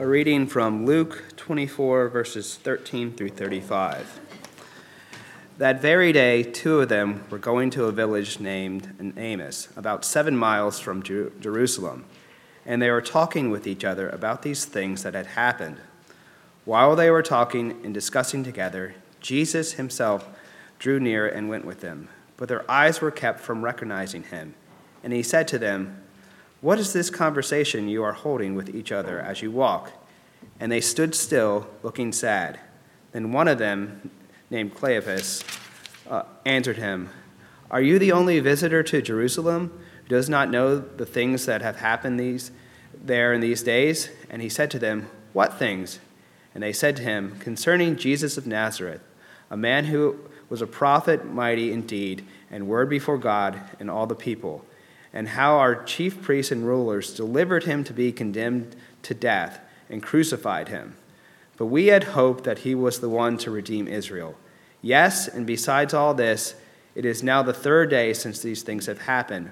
A reading from Luke 24, verses 13 through 35. That very day, two of them were going to a village named Emmaus, about seven miles from Jerusalem, and they were talking with each other about these things that had happened. While they were talking and discussing together, Jesus himself drew near and went with them, but their eyes were kept from recognizing him. And he said to them, what is this conversation you are holding with each other as you walk? And they stood still, looking sad. Then one of them, named Cleopas, uh, answered him, Are you the only visitor to Jerusalem who does not know the things that have happened these, there in these days? And he said to them, What things? And they said to him, Concerning Jesus of Nazareth, a man who was a prophet, mighty indeed, and word before God and all the people and how our chief priests and rulers delivered him to be condemned to death and crucified him. But we had hoped that he was the one to redeem Israel. Yes, and besides all this, it is now the third day since these things have happened.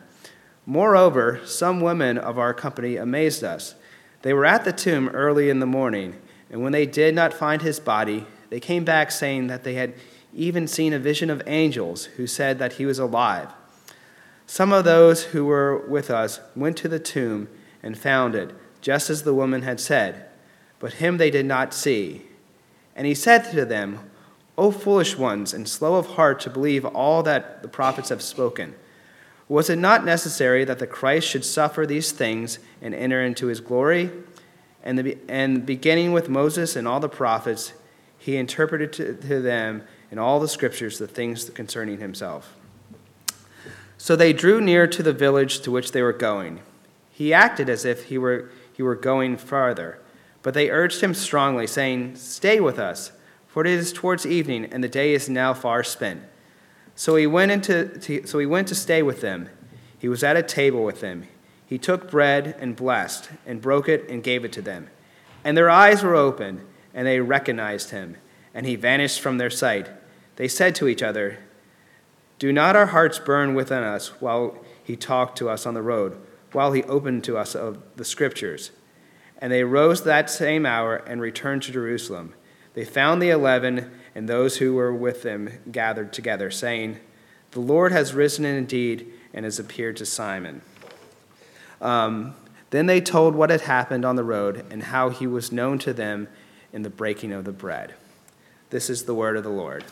Moreover, some women of our company amazed us. They were at the tomb early in the morning, and when they did not find his body, they came back saying that they had even seen a vision of angels who said that he was alive. Some of those who were with us went to the tomb and found it, just as the woman had said, but him they did not see. And he said to them, O foolish ones, and slow of heart to believe all that the prophets have spoken. Was it not necessary that the Christ should suffer these things and enter into his glory? And, the, and beginning with Moses and all the prophets, he interpreted to, to them in all the scriptures the things concerning himself. So they drew near to the village to which they were going. He acted as if he were, he were going farther, but they urged him strongly, saying, Stay with us, for it is towards evening, and the day is now far spent. So he went, into, to, so he went to stay with them. He was at a table with them. He took bread and blessed, and broke it and gave it to them. And their eyes were opened, and they recognized him, and he vanished from their sight. They said to each other, do not our hearts burn within us while he talked to us on the road, while he opened to us of the scriptures? And they rose that same hour and returned to Jerusalem. They found the eleven and those who were with them gathered together, saying, The Lord has risen indeed and has appeared to Simon. Um, then they told what had happened on the road and how he was known to them in the breaking of the bread. This is the word of the Lord.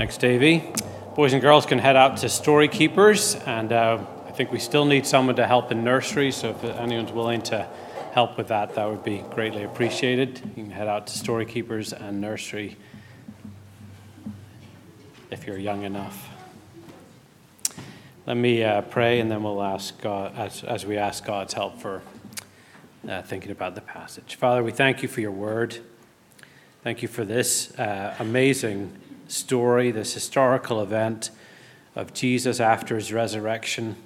Thanks, Davey. Boys and girls can head out to Story Keepers, and uh, I think we still need someone to help in nursery, so if anyone's willing to help with that, that would be greatly appreciated. You can head out to Story Keepers and nursery if you're young enough. Let me uh, pray, and then we'll ask God, as, as we ask God's help for uh, thinking about the passage. Father, we thank you for your word. Thank you for this uh, amazing story, this historical event of Jesus after his resurrection.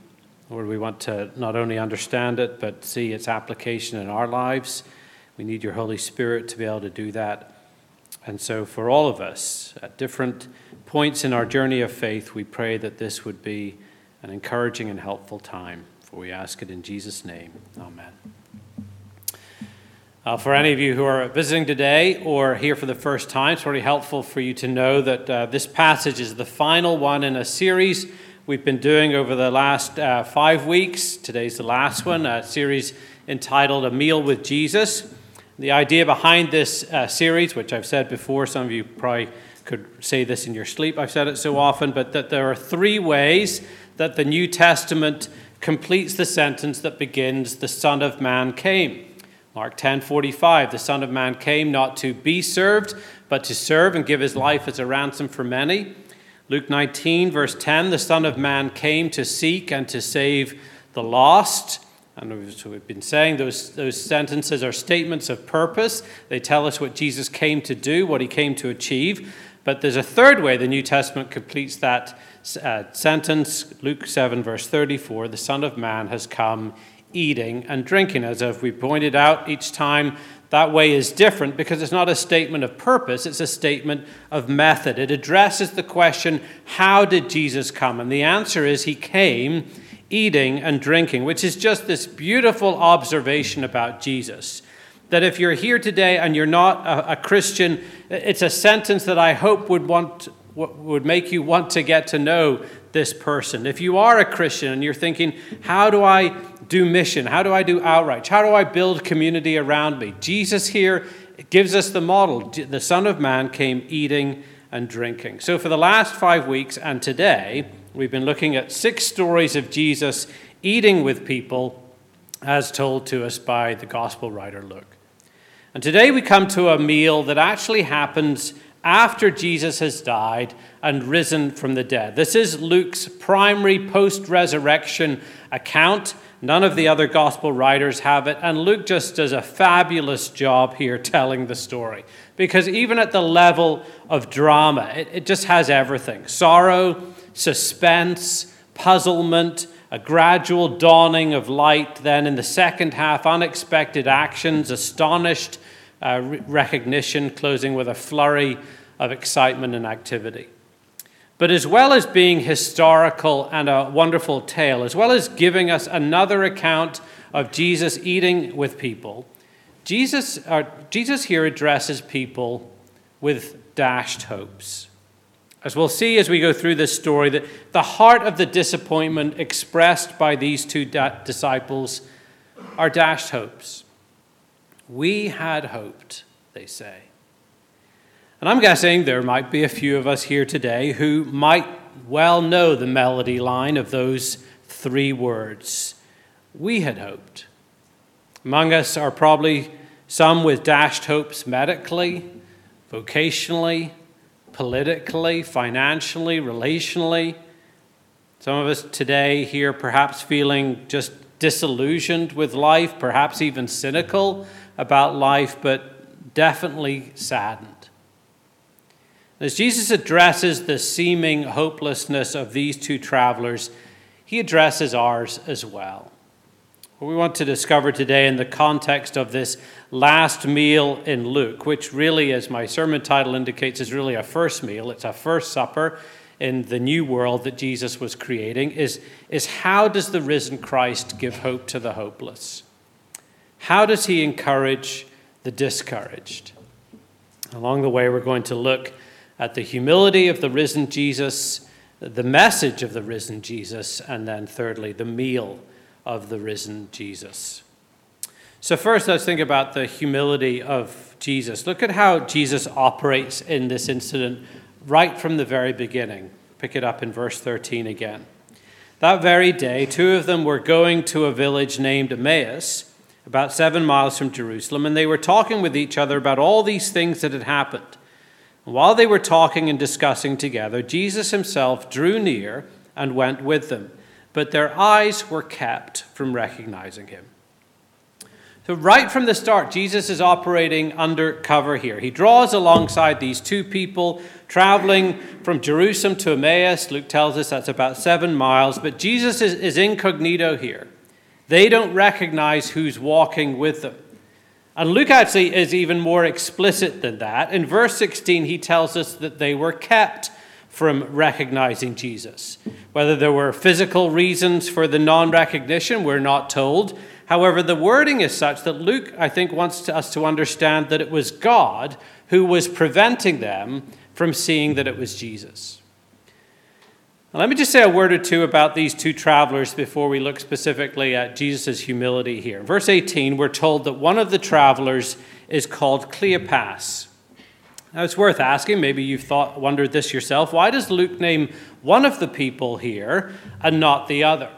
Lord, we want to not only understand it, but see its application in our lives. We need your Holy Spirit to be able to do that. And so, for all of us, at different points in our journey of faith, we pray that this would be an encouraging and helpful time. For we ask it in Jesus' name. Amen. Uh, for any of you who are visiting today or here for the first time, it's really helpful for you to know that uh, this passage is the final one in a series we've been doing over the last uh, five weeks. Today's the last one, a series entitled A Meal with Jesus. The idea behind this uh, series, which I've said before, some of you probably could say this in your sleep, I've said it so often, but that there are three ways that the New Testament completes the sentence that begins, The Son of Man came. Mark 10:45 The Son of Man came not to be served but to serve and give his life as a ransom for many. Luke 19 verse 10 The Son of Man came to seek and to save the lost. And so we've been saying those, those sentences are statements of purpose. They tell us what Jesus came to do, what he came to achieve. But there's a third way the New Testament completes that uh, sentence. Luke 7, verse 34 The Son of Man has come eating and drinking. As we pointed out, each time that way is different because it's not a statement of purpose, it's a statement of method. It addresses the question, How did Jesus come? And the answer is, He came eating and drinking, which is just this beautiful observation about Jesus. That if you're here today and you're not a, a Christian, it's a sentence that I hope would want would make you want to get to know this person. If you are a Christian and you're thinking, how do I do mission? How do I do outreach? How do I build community around me? Jesus here gives us the model. The Son of Man came eating and drinking. So, for the last five weeks and today, we've been looking at six stories of Jesus eating with people as told to us by the gospel writer Luke. And today we come to a meal that actually happens after Jesus has died and risen from the dead. This is Luke's primary post resurrection account. None of the other gospel writers have it, and Luke just does a fabulous job here telling the story. Because even at the level of drama, it, it just has everything sorrow, suspense, puzzlement, a gradual dawning of light, then in the second half, unexpected actions, astonished uh, recognition, closing with a flurry of excitement and activity. But as well as being historical and a wonderful tale, as well as giving us another account of Jesus eating with people, Jesus, uh, Jesus here addresses people with dashed hopes. As we'll see as we go through this story, that the heart of the disappointment expressed by these two da- disciples are dashed hopes. We had hoped, they say. And I'm guessing there might be a few of us here today who might well know the melody line of those three words. We had hoped. Among us are probably some with dashed hopes medically, vocationally, politically, financially, relationally. Some of us today here perhaps feeling just disillusioned with life, perhaps even cynical about life, but definitely saddened. As Jesus addresses the seeming hopelessness of these two travelers, he addresses ours as well. What we want to discover today in the context of this last meal in Luke, which really, as my sermon title indicates, is really a first meal, it's a first supper in the new world that Jesus was creating, is, is how does the risen Christ give hope to the hopeless? How does he encourage the discouraged? Along the way, we're going to look at the humility of the risen Jesus, the message of the risen Jesus, and then thirdly, the meal of the risen Jesus. So, first, let's think about the humility of Jesus. Look at how Jesus operates in this incident right from the very beginning. Pick it up in verse 13 again. That very day, two of them were going to a village named Emmaus about seven miles from Jerusalem, and they were talking with each other about all these things that had happened. And while they were talking and discussing together, Jesus himself drew near and went with them, but their eyes were kept from recognizing him. So, right from the start, Jesus is operating undercover here. He draws alongside these two people traveling from Jerusalem to Emmaus. Luke tells us that's about seven miles, but Jesus is, is incognito here. They don't recognize who's walking with them. And Luke actually is even more explicit than that. In verse 16, he tells us that they were kept from recognizing Jesus. Whether there were physical reasons for the non recognition, we're not told. However, the wording is such that Luke, I think, wants us to understand that it was God who was preventing them from seeing that it was Jesus. Now, let me just say a word or two about these two travelers before we look specifically at Jesus' humility here. In verse 18, we're told that one of the travelers is called Cleopas. Now, it's worth asking, maybe you've thought, wondered this yourself, why does Luke name one of the people here and not the other?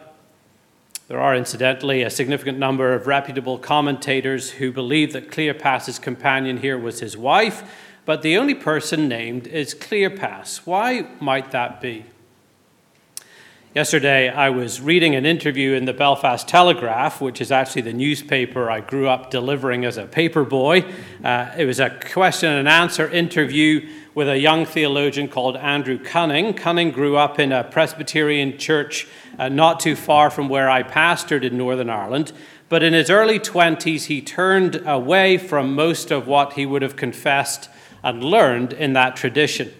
There are, incidentally, a significant number of reputable commentators who believe that Cleopas's companion here was his wife, but the only person named is Cleopas. Why might that be? Yesterday, I was reading an interview in the Belfast Telegraph, which is actually the newspaper I grew up delivering as a paper boy. Uh, it was a question and answer interview with a young theologian called Andrew Cunning. Cunning grew up in a Presbyterian church uh, not too far from where I pastored in Northern Ireland. but in his early 20s, he turned away from most of what he would have confessed and learned in that tradition.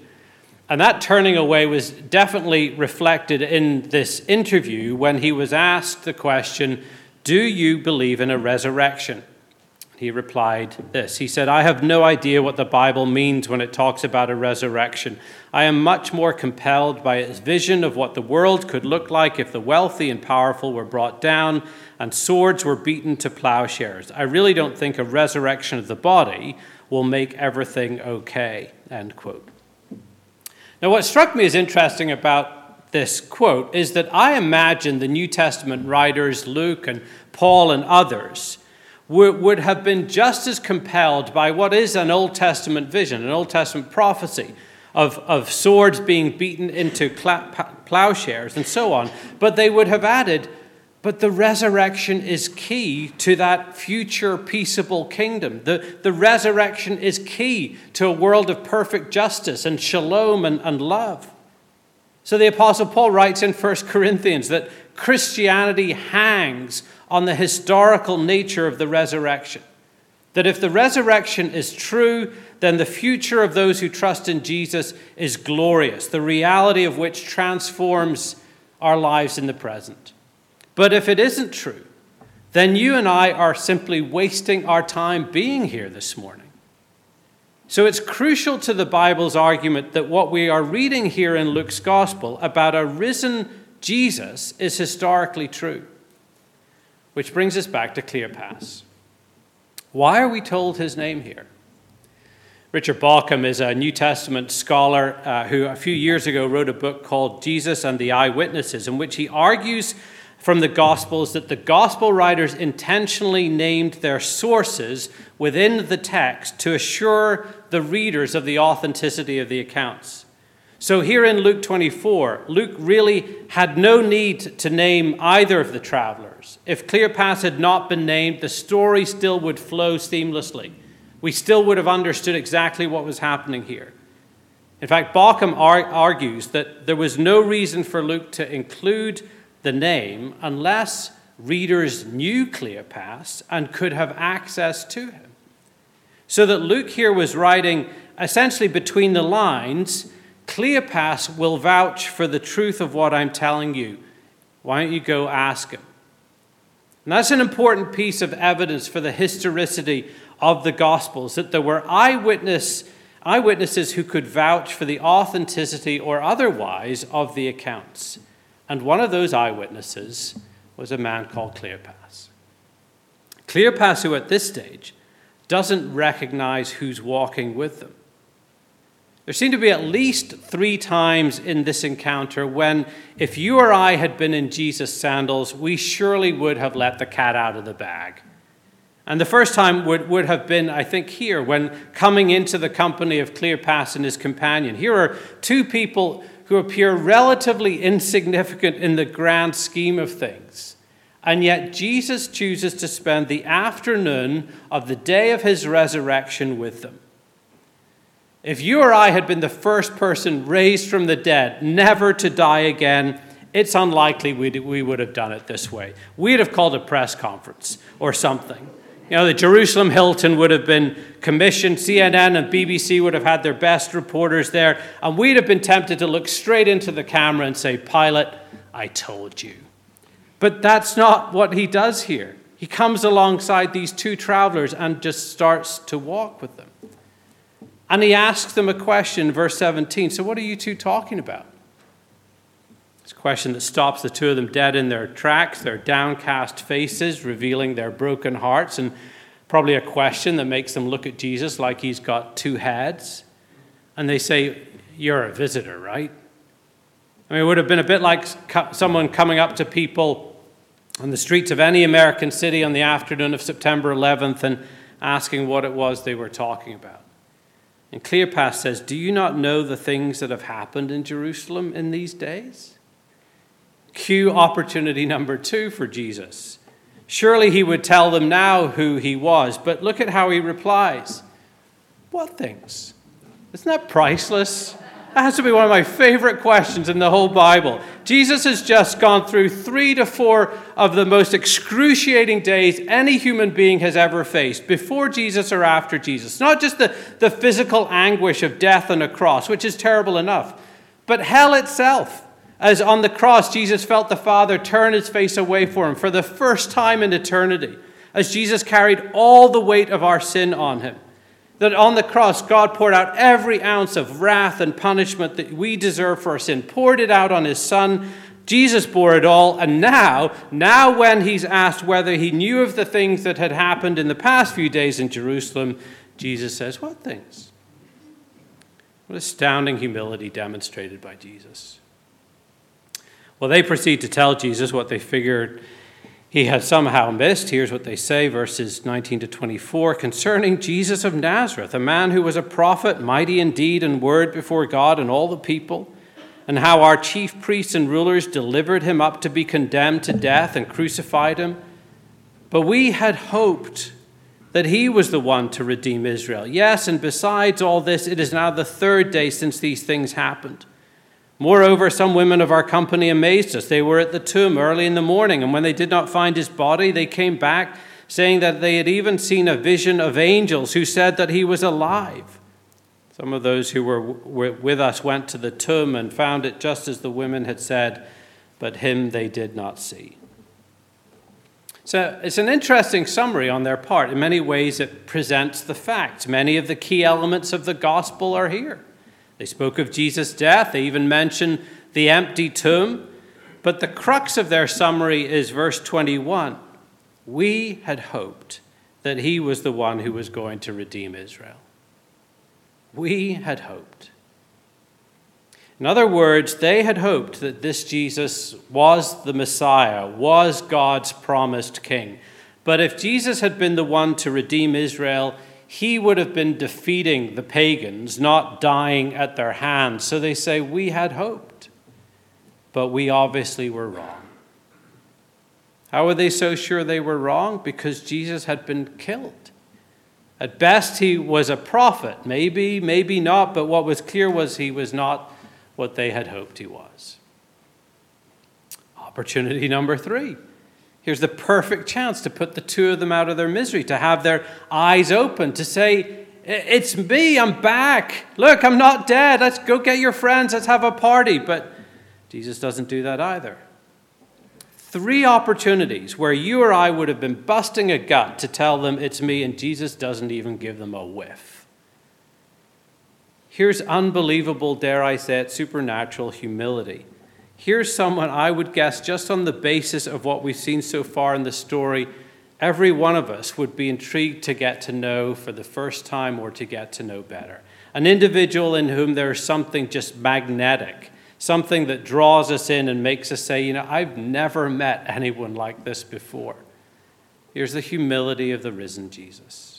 And that turning away was definitely reflected in this interview when he was asked the question Do you believe in a resurrection? He replied this He said, I have no idea what the Bible means when it talks about a resurrection. I am much more compelled by its vision of what the world could look like if the wealthy and powerful were brought down and swords were beaten to plowshares. I really don't think a resurrection of the body will make everything okay. End quote. Now, what struck me as interesting about this quote is that I imagine the New Testament writers, Luke and Paul and others, would have been just as compelled by what is an Old Testament vision, an Old Testament prophecy of, of swords being beaten into plowshares and so on. But they would have added, but the resurrection is key to that future peaceable kingdom. The, the resurrection is key to a world of perfect justice and shalom and, and love. So the Apostle Paul writes in 1 Corinthians that Christianity hangs on the historical nature of the resurrection. That if the resurrection is true, then the future of those who trust in Jesus is glorious, the reality of which transforms our lives in the present. But if it isn't true, then you and I are simply wasting our time being here this morning. So it's crucial to the Bible's argument that what we are reading here in Luke's gospel about a risen Jesus is historically true. Which brings us back to Cleopas. Why are we told his name here? Richard Bauckham is a New Testament scholar uh, who a few years ago wrote a book called Jesus and the Eyewitnesses, in which he argues from the Gospels that the Gospel writers intentionally named their sources within the text to assure the readers of the authenticity of the accounts. So, here in Luke 24, Luke really had no need to name either of the travelers. If Cleopas had not been named, the story still would flow seamlessly. We still would have understood exactly what was happening here. In fact, Bauckham argues that there was no reason for Luke to include the name unless readers knew Cleopas and could have access to him. So that Luke here was writing essentially between the lines Cleopas will vouch for the truth of what I'm telling you. Why don't you go ask him? And that's an important piece of evidence for the historicity of the Gospels that there were eyewitness, eyewitnesses who could vouch for the authenticity or otherwise of the accounts. And one of those eyewitnesses was a man called Cleopas. Cleopas, who at this stage doesn't recognize who's walking with them. There seem to be at least three times in this encounter when, if you or I had been in Jesus' sandals, we surely would have let the cat out of the bag. And the first time would, would have been, I think, here, when coming into the company of Cleopas and his companion. Here are two people who appear relatively insignificant in the grand scheme of things. And yet, Jesus chooses to spend the afternoon of the day of his resurrection with them. If you or I had been the first person raised from the dead, never to die again, it's unlikely we would have done it this way. We'd have called a press conference or something. You know, the Jerusalem Hilton would have been commissioned, CNN and BBC would have had their best reporters there, and we'd have been tempted to look straight into the camera and say, Pilate, I told you. But that's not what he does here. He comes alongside these two travelers and just starts to walk with them. And he asks them a question, verse 17. So, what are you two talking about? It's a question that stops the two of them dead in their tracks, their downcast faces, revealing their broken hearts, and probably a question that makes them look at Jesus like he's got two heads. And they say, You're a visitor, right? I mean, it would have been a bit like someone coming up to people on the streets of any American city on the afternoon of September 11th and asking what it was they were talking about. And Cleopas says, Do you not know the things that have happened in Jerusalem in these days? Cue opportunity number two for Jesus. Surely he would tell them now who he was, but look at how he replies. What things? Isn't that priceless? That has to be one of my favorite questions in the whole Bible. Jesus has just gone through three to four of the most excruciating days any human being has ever faced, before Jesus or after Jesus. Not just the, the physical anguish of death on a cross, which is terrible enough, but hell itself. As on the cross, Jesus felt the Father turn his face away for him for the first time in eternity, as Jesus carried all the weight of our sin on him. That on the cross, God poured out every ounce of wrath and punishment that we deserve for our sin, poured it out on his Son. Jesus bore it all, and now, now when he's asked whether he knew of the things that had happened in the past few days in Jerusalem, Jesus says, What things? What astounding humility demonstrated by Jesus. Well, they proceed to tell Jesus what they figured he had somehow missed. Here's what they say, verses 19 to 24 concerning Jesus of Nazareth, a man who was a prophet, mighty in deed and word before God and all the people, and how our chief priests and rulers delivered him up to be condemned to death and crucified him. But we had hoped that he was the one to redeem Israel. Yes, and besides all this, it is now the third day since these things happened. Moreover, some women of our company amazed us. They were at the tomb early in the morning, and when they did not find his body, they came back, saying that they had even seen a vision of angels who said that he was alive. Some of those who were with us went to the tomb and found it just as the women had said, but him they did not see. So it's an interesting summary on their part. In many ways, it presents the facts. Many of the key elements of the gospel are here. They spoke of Jesus' death, they even mention the empty tomb. But the crux of their summary is verse 21. We had hoped that he was the one who was going to redeem Israel. We had hoped. In other words, they had hoped that this Jesus was the Messiah, was God's promised king. But if Jesus had been the one to redeem Israel, he would have been defeating the pagans, not dying at their hands. So they say, We had hoped, but we obviously were wrong. How were they so sure they were wrong? Because Jesus had been killed. At best, he was a prophet. Maybe, maybe not, but what was clear was he was not what they had hoped he was. Opportunity number three Here's the perfect chance to put the two of them out of their misery, to have their eyes open, to say, It's me, I'm back. Look, I'm not dead. Let's go get your friends, let's have a party. But Jesus doesn't do that either. Three opportunities where you or I would have been busting a gut to tell them it's me, and Jesus doesn't even give them a whiff. Here's unbelievable, dare I say it, supernatural humility. Here's someone I would guess, just on the basis of what we've seen so far in the story, every one of us would be intrigued to get to know for the first time or to get to know better. An individual in whom there is something just magnetic, something that draws us in and makes us say, you know, I've never met anyone like this before. Here's the humility of the risen Jesus.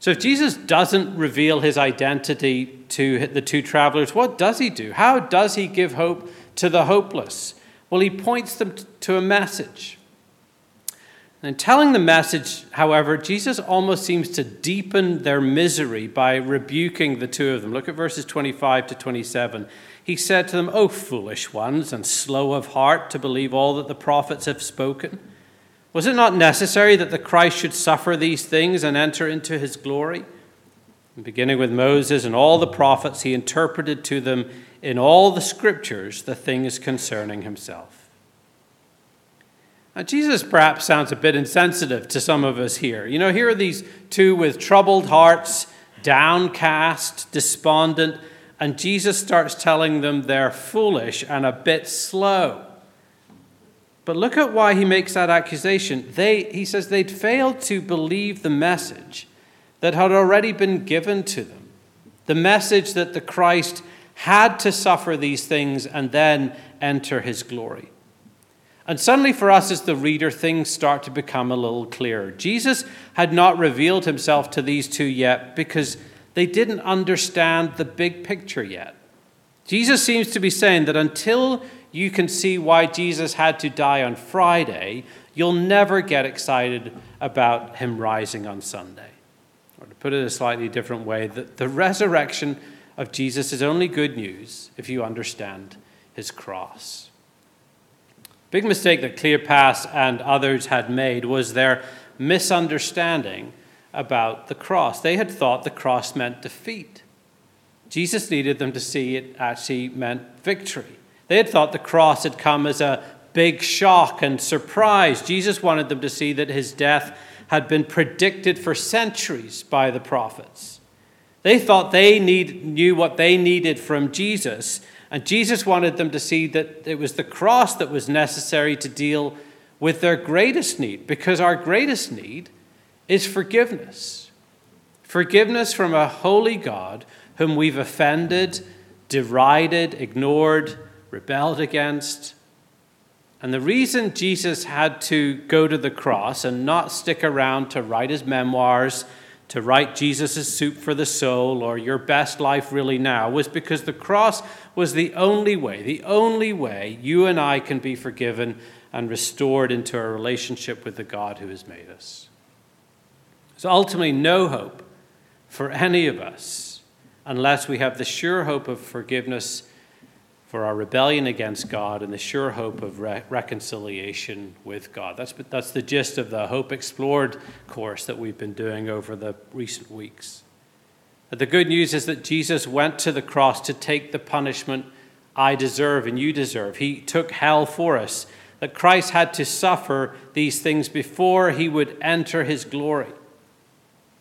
So if Jesus doesn't reveal his identity to the two travelers, what does he do? How does he give hope to the hopeless? Well, he points them to a message. And in telling the message, however, Jesus almost seems to deepen their misery by rebuking the two of them. Look at verses 25 to 27. He said to them, O foolish ones, and slow of heart to believe all that the prophets have spoken. Was it not necessary that the Christ should suffer these things and enter into his glory? And beginning with Moses and all the prophets, he interpreted to them in all the scriptures the things concerning himself. Now, Jesus perhaps sounds a bit insensitive to some of us here. You know, here are these two with troubled hearts, downcast, despondent, and Jesus starts telling them they're foolish and a bit slow. But look at why he makes that accusation. They, he says they'd failed to believe the message that had already been given to them. The message that the Christ had to suffer these things and then enter his glory. And suddenly, for us as the reader, things start to become a little clearer. Jesus had not revealed himself to these two yet because they didn't understand the big picture yet. Jesus seems to be saying that until you can see why Jesus had to die on Friday, you'll never get excited about him rising on Sunday. Or to put it a slightly different way, the, the resurrection of Jesus is only good news if you understand his cross. Big mistake that Cleopas and others had made was their misunderstanding about the cross. They had thought the cross meant defeat. Jesus needed them to see it actually meant victory. They had thought the cross had come as a big shock and surprise. Jesus wanted them to see that his death had been predicted for centuries by the prophets. They thought they need, knew what they needed from Jesus, and Jesus wanted them to see that it was the cross that was necessary to deal with their greatest need, because our greatest need is forgiveness. Forgiveness from a holy God whom we've offended, derided, ignored, rebelled against. And the reason Jesus had to go to the cross and not stick around to write his memoirs, to write Jesus' Soup for the Soul or Your Best Life Really Now, was because the cross was the only way, the only way you and I can be forgiven and restored into a relationship with the God who has made us. There's ultimately no hope for any of us unless we have the sure hope of forgiveness for our rebellion against God and the sure hope of re- reconciliation with God. That's, that's the gist of the Hope Explored course that we've been doing over the recent weeks. But the good news is that Jesus went to the cross to take the punishment I deserve and you deserve. He took hell for us, that Christ had to suffer these things before he would enter his glory.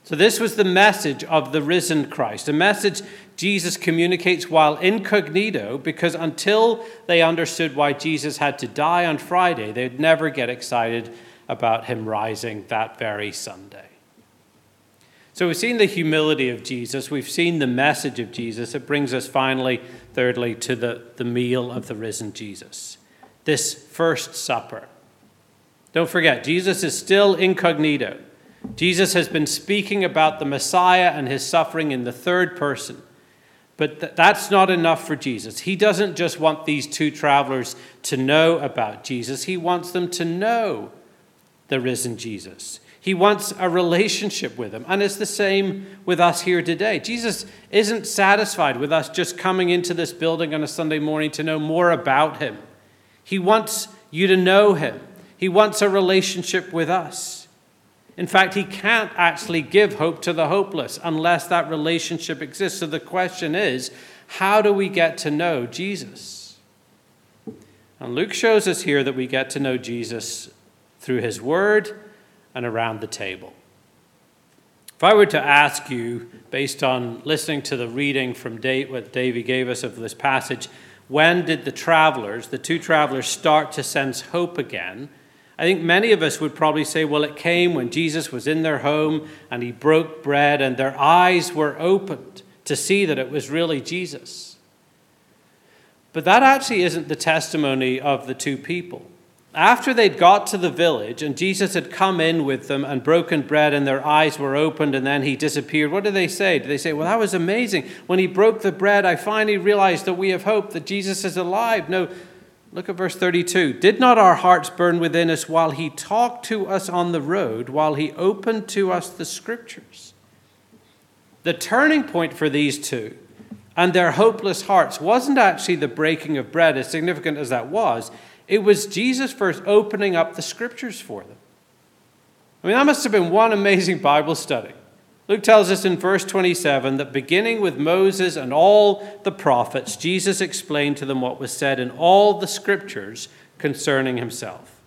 So, this was the message of the risen Christ, a message Jesus communicates while incognito, because until they understood why Jesus had to die on Friday, they'd never get excited about him rising that very Sunday. So, we've seen the humility of Jesus, we've seen the message of Jesus. It brings us finally, thirdly, to the, the meal of the risen Jesus, this first supper. Don't forget, Jesus is still incognito. Jesus has been speaking about the Messiah and his suffering in the third person. But th- that's not enough for Jesus. He doesn't just want these two travelers to know about Jesus, he wants them to know the risen Jesus. He wants a relationship with him. And it's the same with us here today. Jesus isn't satisfied with us just coming into this building on a Sunday morning to know more about him. He wants you to know him, he wants a relationship with us. In fact, he can't actually give hope to the hopeless unless that relationship exists. So the question is how do we get to know Jesus? And Luke shows us here that we get to know Jesus through his word and around the table. If I were to ask you, based on listening to the reading from Dave, what gave us of this passage, when did the travelers, the two travelers, start to sense hope again? I think many of us would probably say, well, it came when Jesus was in their home and he broke bread and their eyes were opened to see that it was really Jesus. But that actually isn't the testimony of the two people. After they'd got to the village and Jesus had come in with them and broken bread and their eyes were opened and then he disappeared, what do they say? Do they say, Well, that was amazing. When he broke the bread, I finally realized that we have hope, that Jesus is alive. No, Look at verse 32. Did not our hearts burn within us while he talked to us on the road, while he opened to us the scriptures? The turning point for these two and their hopeless hearts wasn't actually the breaking of bread, as significant as that was. It was Jesus first opening up the scriptures for them. I mean, that must have been one amazing Bible study. Luke tells us in verse 27 that beginning with Moses and all the prophets, Jesus explained to them what was said in all the scriptures concerning himself.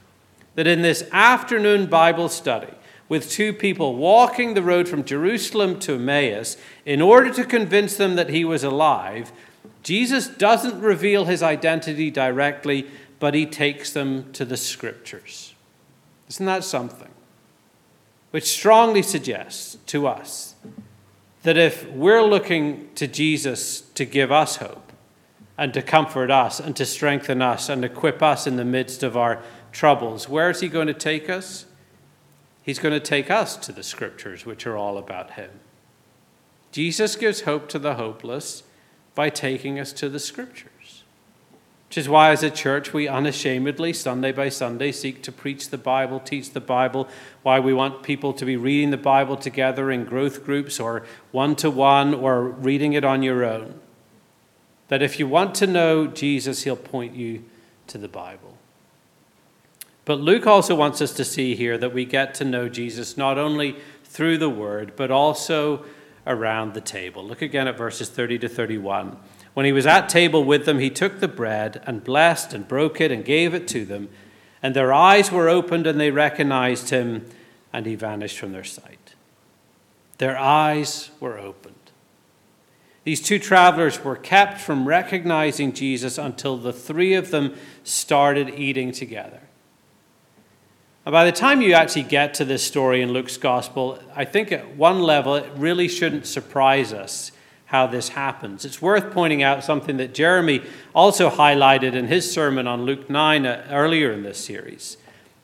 That in this afternoon Bible study, with two people walking the road from Jerusalem to Emmaus, in order to convince them that he was alive, Jesus doesn't reveal his identity directly, but he takes them to the scriptures. Isn't that something? Which strongly suggests to us that if we're looking to Jesus to give us hope and to comfort us and to strengthen us and equip us in the midst of our troubles, where is He going to take us? He's going to take us to the scriptures, which are all about Him. Jesus gives hope to the hopeless by taking us to the scriptures. Which is why, as a church, we unashamedly, Sunday by Sunday, seek to preach the Bible, teach the Bible. Why we want people to be reading the Bible together in growth groups or one to one or reading it on your own. that if you want to know Jesus, he'll point you to the Bible. But Luke also wants us to see here that we get to know Jesus not only through the word, but also around the table. Look again at verses 30 to 31. When he was at table with them, he took the bread and blessed and broke it and gave it to them. And their eyes were opened and they recognized him, and he vanished from their sight. Their eyes were opened. These two travelers were kept from recognizing Jesus until the three of them started eating together. And by the time you actually get to this story in Luke's gospel, I think at one level it really shouldn't surprise us how this happens. It's worth pointing out something that Jeremy also highlighted in his sermon on Luke 9 uh, earlier in this series,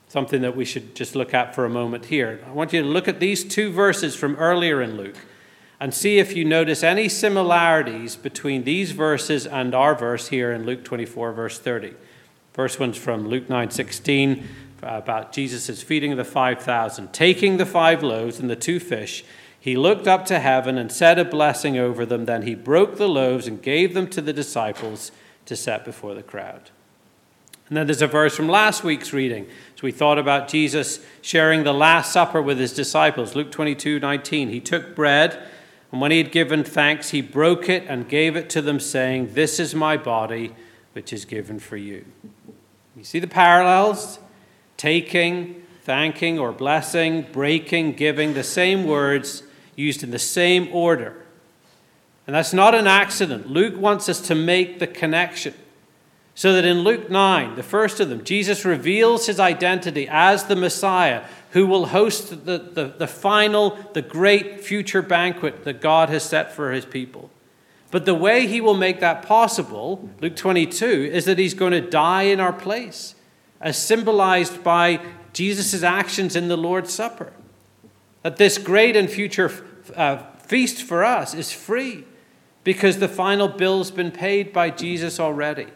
something that we should just look at for a moment here. I want you to look at these two verses from earlier in Luke and see if you notice any similarities between these verses and our verse here in Luke 24, verse 30. First one's from Luke 9 16 about Jesus' feeding the 5,000. Taking the five loaves and the two fish, he looked up to heaven and said a blessing over them. Then he broke the loaves and gave them to the disciples to set before the crowd. And then there's a verse from last week's reading. So we thought about Jesus sharing the Last Supper with his disciples. Luke 22 19. He took bread, and when he had given thanks, he broke it and gave it to them, saying, This is my body, which is given for you. You see the parallels? taking, thanking, or blessing, breaking, giving, the same words used in the same order. And that's not an accident. Luke wants us to make the connection. So that in Luke 9, the first of them, Jesus reveals his identity as the Messiah who will host the, the, the final, the great future banquet that God has set for his people. But the way he will make that possible, Luke 22, is that he's going to die in our place as symbolized by Jesus' actions in the Lord's Supper. That this great and future uh, feast for us is free because the final bill's been paid by Jesus already.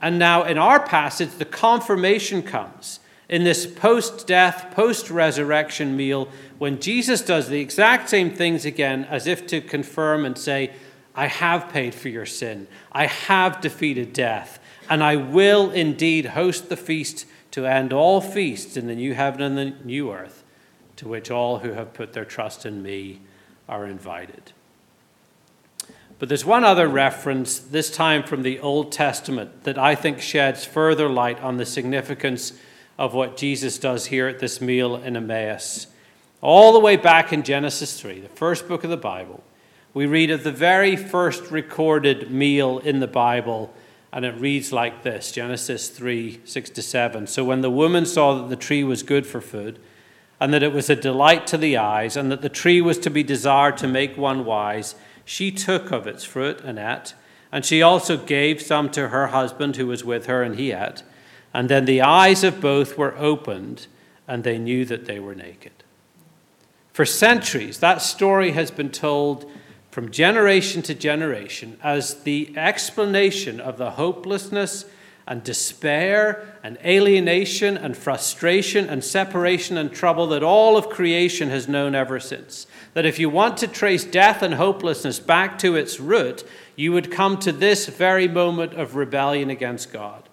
And now, in our passage, the confirmation comes in this post death, post resurrection meal when Jesus does the exact same things again as if to confirm and say, I have paid for your sin. I have defeated death and I will indeed host the feast to end all feasts in the new heaven and the new earth, to which all who have put their trust in me are invited. But there's one other reference, this time from the Old Testament, that I think sheds further light on the significance of what Jesus does here at this meal in Emmaus. All the way back in Genesis 3, the first book of the Bible, we read of the very first recorded meal in the Bible and it reads like this Genesis 3 6 to 7. So when the woman saw that the tree was good for food, and that it was a delight to the eyes, and that the tree was to be desired to make one wise, she took of its fruit and ate. And she also gave some to her husband who was with her, and he ate. And then the eyes of both were opened, and they knew that they were naked. For centuries, that story has been told from generation to generation as the explanation of the hopelessness and despair and alienation and frustration and separation and trouble that all of creation has known ever since. That if you want to trace death and hopelessness back to its root, you would come to this very moment of rebellion against God.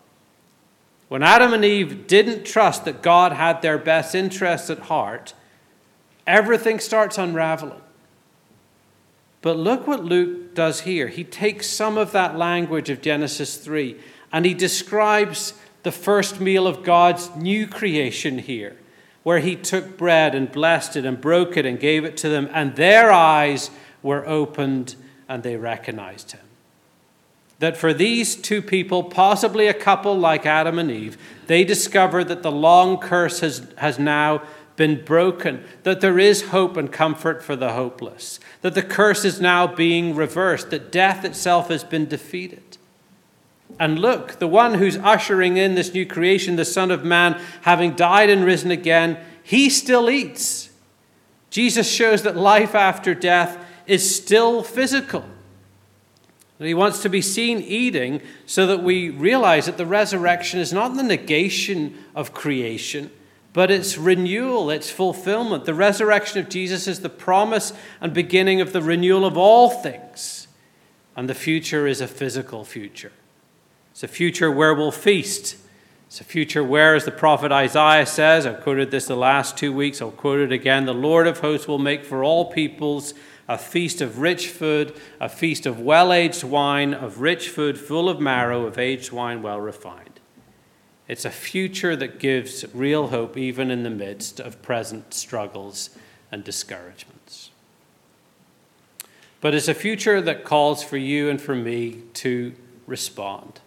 When Adam and Eve didn't trust that God had their best interests at heart, everything starts unraveling. But look what Luke does here. He takes some of that language of Genesis 3 and he describes the first meal of God's new creation here, where he took bread and blessed it and broke it and gave it to them, and their eyes were opened and they recognized him. That for these two people, possibly a couple like Adam and Eve, they discover that the long curse has, has now been broken, that there is hope and comfort for the hopeless, that the curse is now being reversed, that death itself has been defeated. And look, the one who's ushering in this new creation, the Son of Man, having died and risen again, he still eats. Jesus shows that life after death is still physical. He wants to be seen eating so that we realize that the resurrection is not the negation of creation but it's renewal, it's fulfillment. The resurrection of Jesus is the promise and beginning of the renewal of all things. And the future is a physical future. It's a future where we'll feast. It's a future where, as the prophet Isaiah says, I've quoted this the last two weeks, I'll quote it again the Lord of hosts will make for all peoples a feast of rich food, a feast of well aged wine, of rich food full of marrow, of aged wine well refined. It's a future that gives real hope even in the midst of present struggles and discouragements. But it's a future that calls for you and for me to respond.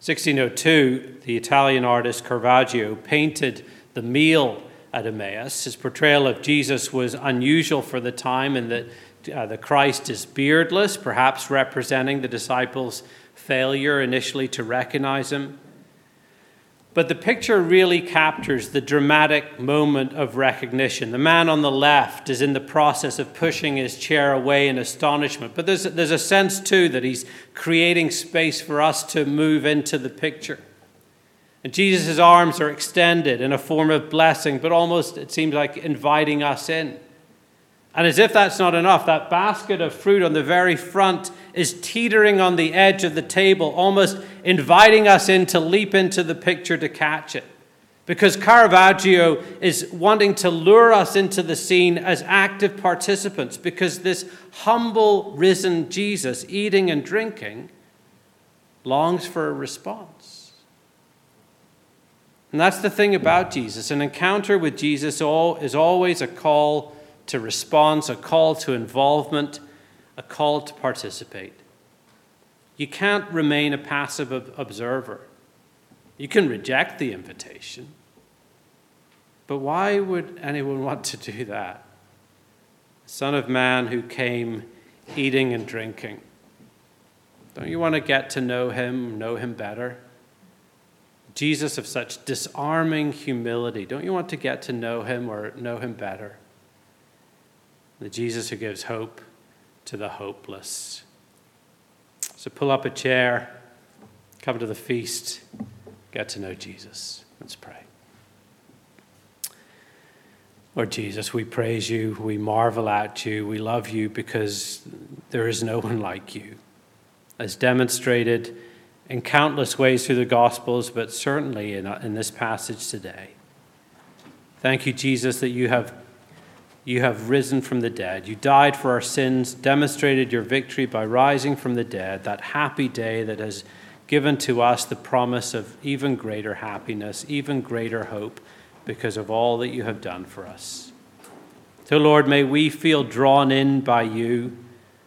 1602, the Italian artist Caravaggio painted the meal at Emmaus. His portrayal of Jesus was unusual for the time in that uh, the Christ is beardless, perhaps representing the disciples' failure initially to recognize him. But the picture really captures the dramatic moment of recognition. The man on the left is in the process of pushing his chair away in astonishment. But there's, there's a sense, too, that he's creating space for us to move into the picture. And Jesus' arms are extended in a form of blessing, but almost, it seems like, inviting us in. And as if that's not enough, that basket of fruit on the very front is teetering on the edge of the table, almost inviting us in to leap into the picture to catch it. Because Caravaggio is wanting to lure us into the scene as active participants, because this humble, risen Jesus, eating and drinking, longs for a response. And that's the thing about Jesus. An encounter with Jesus is always a call to response, a call to involvement, a call to participate. You can't remain a passive observer. You can reject the invitation. But why would anyone want to do that? Son of Man who came eating and drinking. Don't you want to get to know him, know him better? Jesus of such disarming humility. Don't you want to get to know him or know him better? the Jesus who gives hope to the hopeless. So pull up a chair, come to the feast, get to know Jesus. Let's pray. Lord Jesus, we praise you, we marvel at you, we love you because there is no one like you, as demonstrated in countless ways through the Gospels, but certainly in, in this passage today. Thank you, Jesus, that you have you have risen from the dead. You died for our sins, demonstrated your victory by rising from the dead, that happy day that has given to us the promise of even greater happiness, even greater hope, because of all that you have done for us. So, Lord, may we feel drawn in by you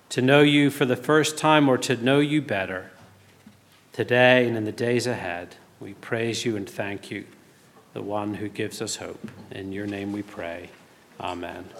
to know you for the first time or to know you better. Today and in the days ahead, we praise you and thank you, the one who gives us hope. In your name we pray. Amen.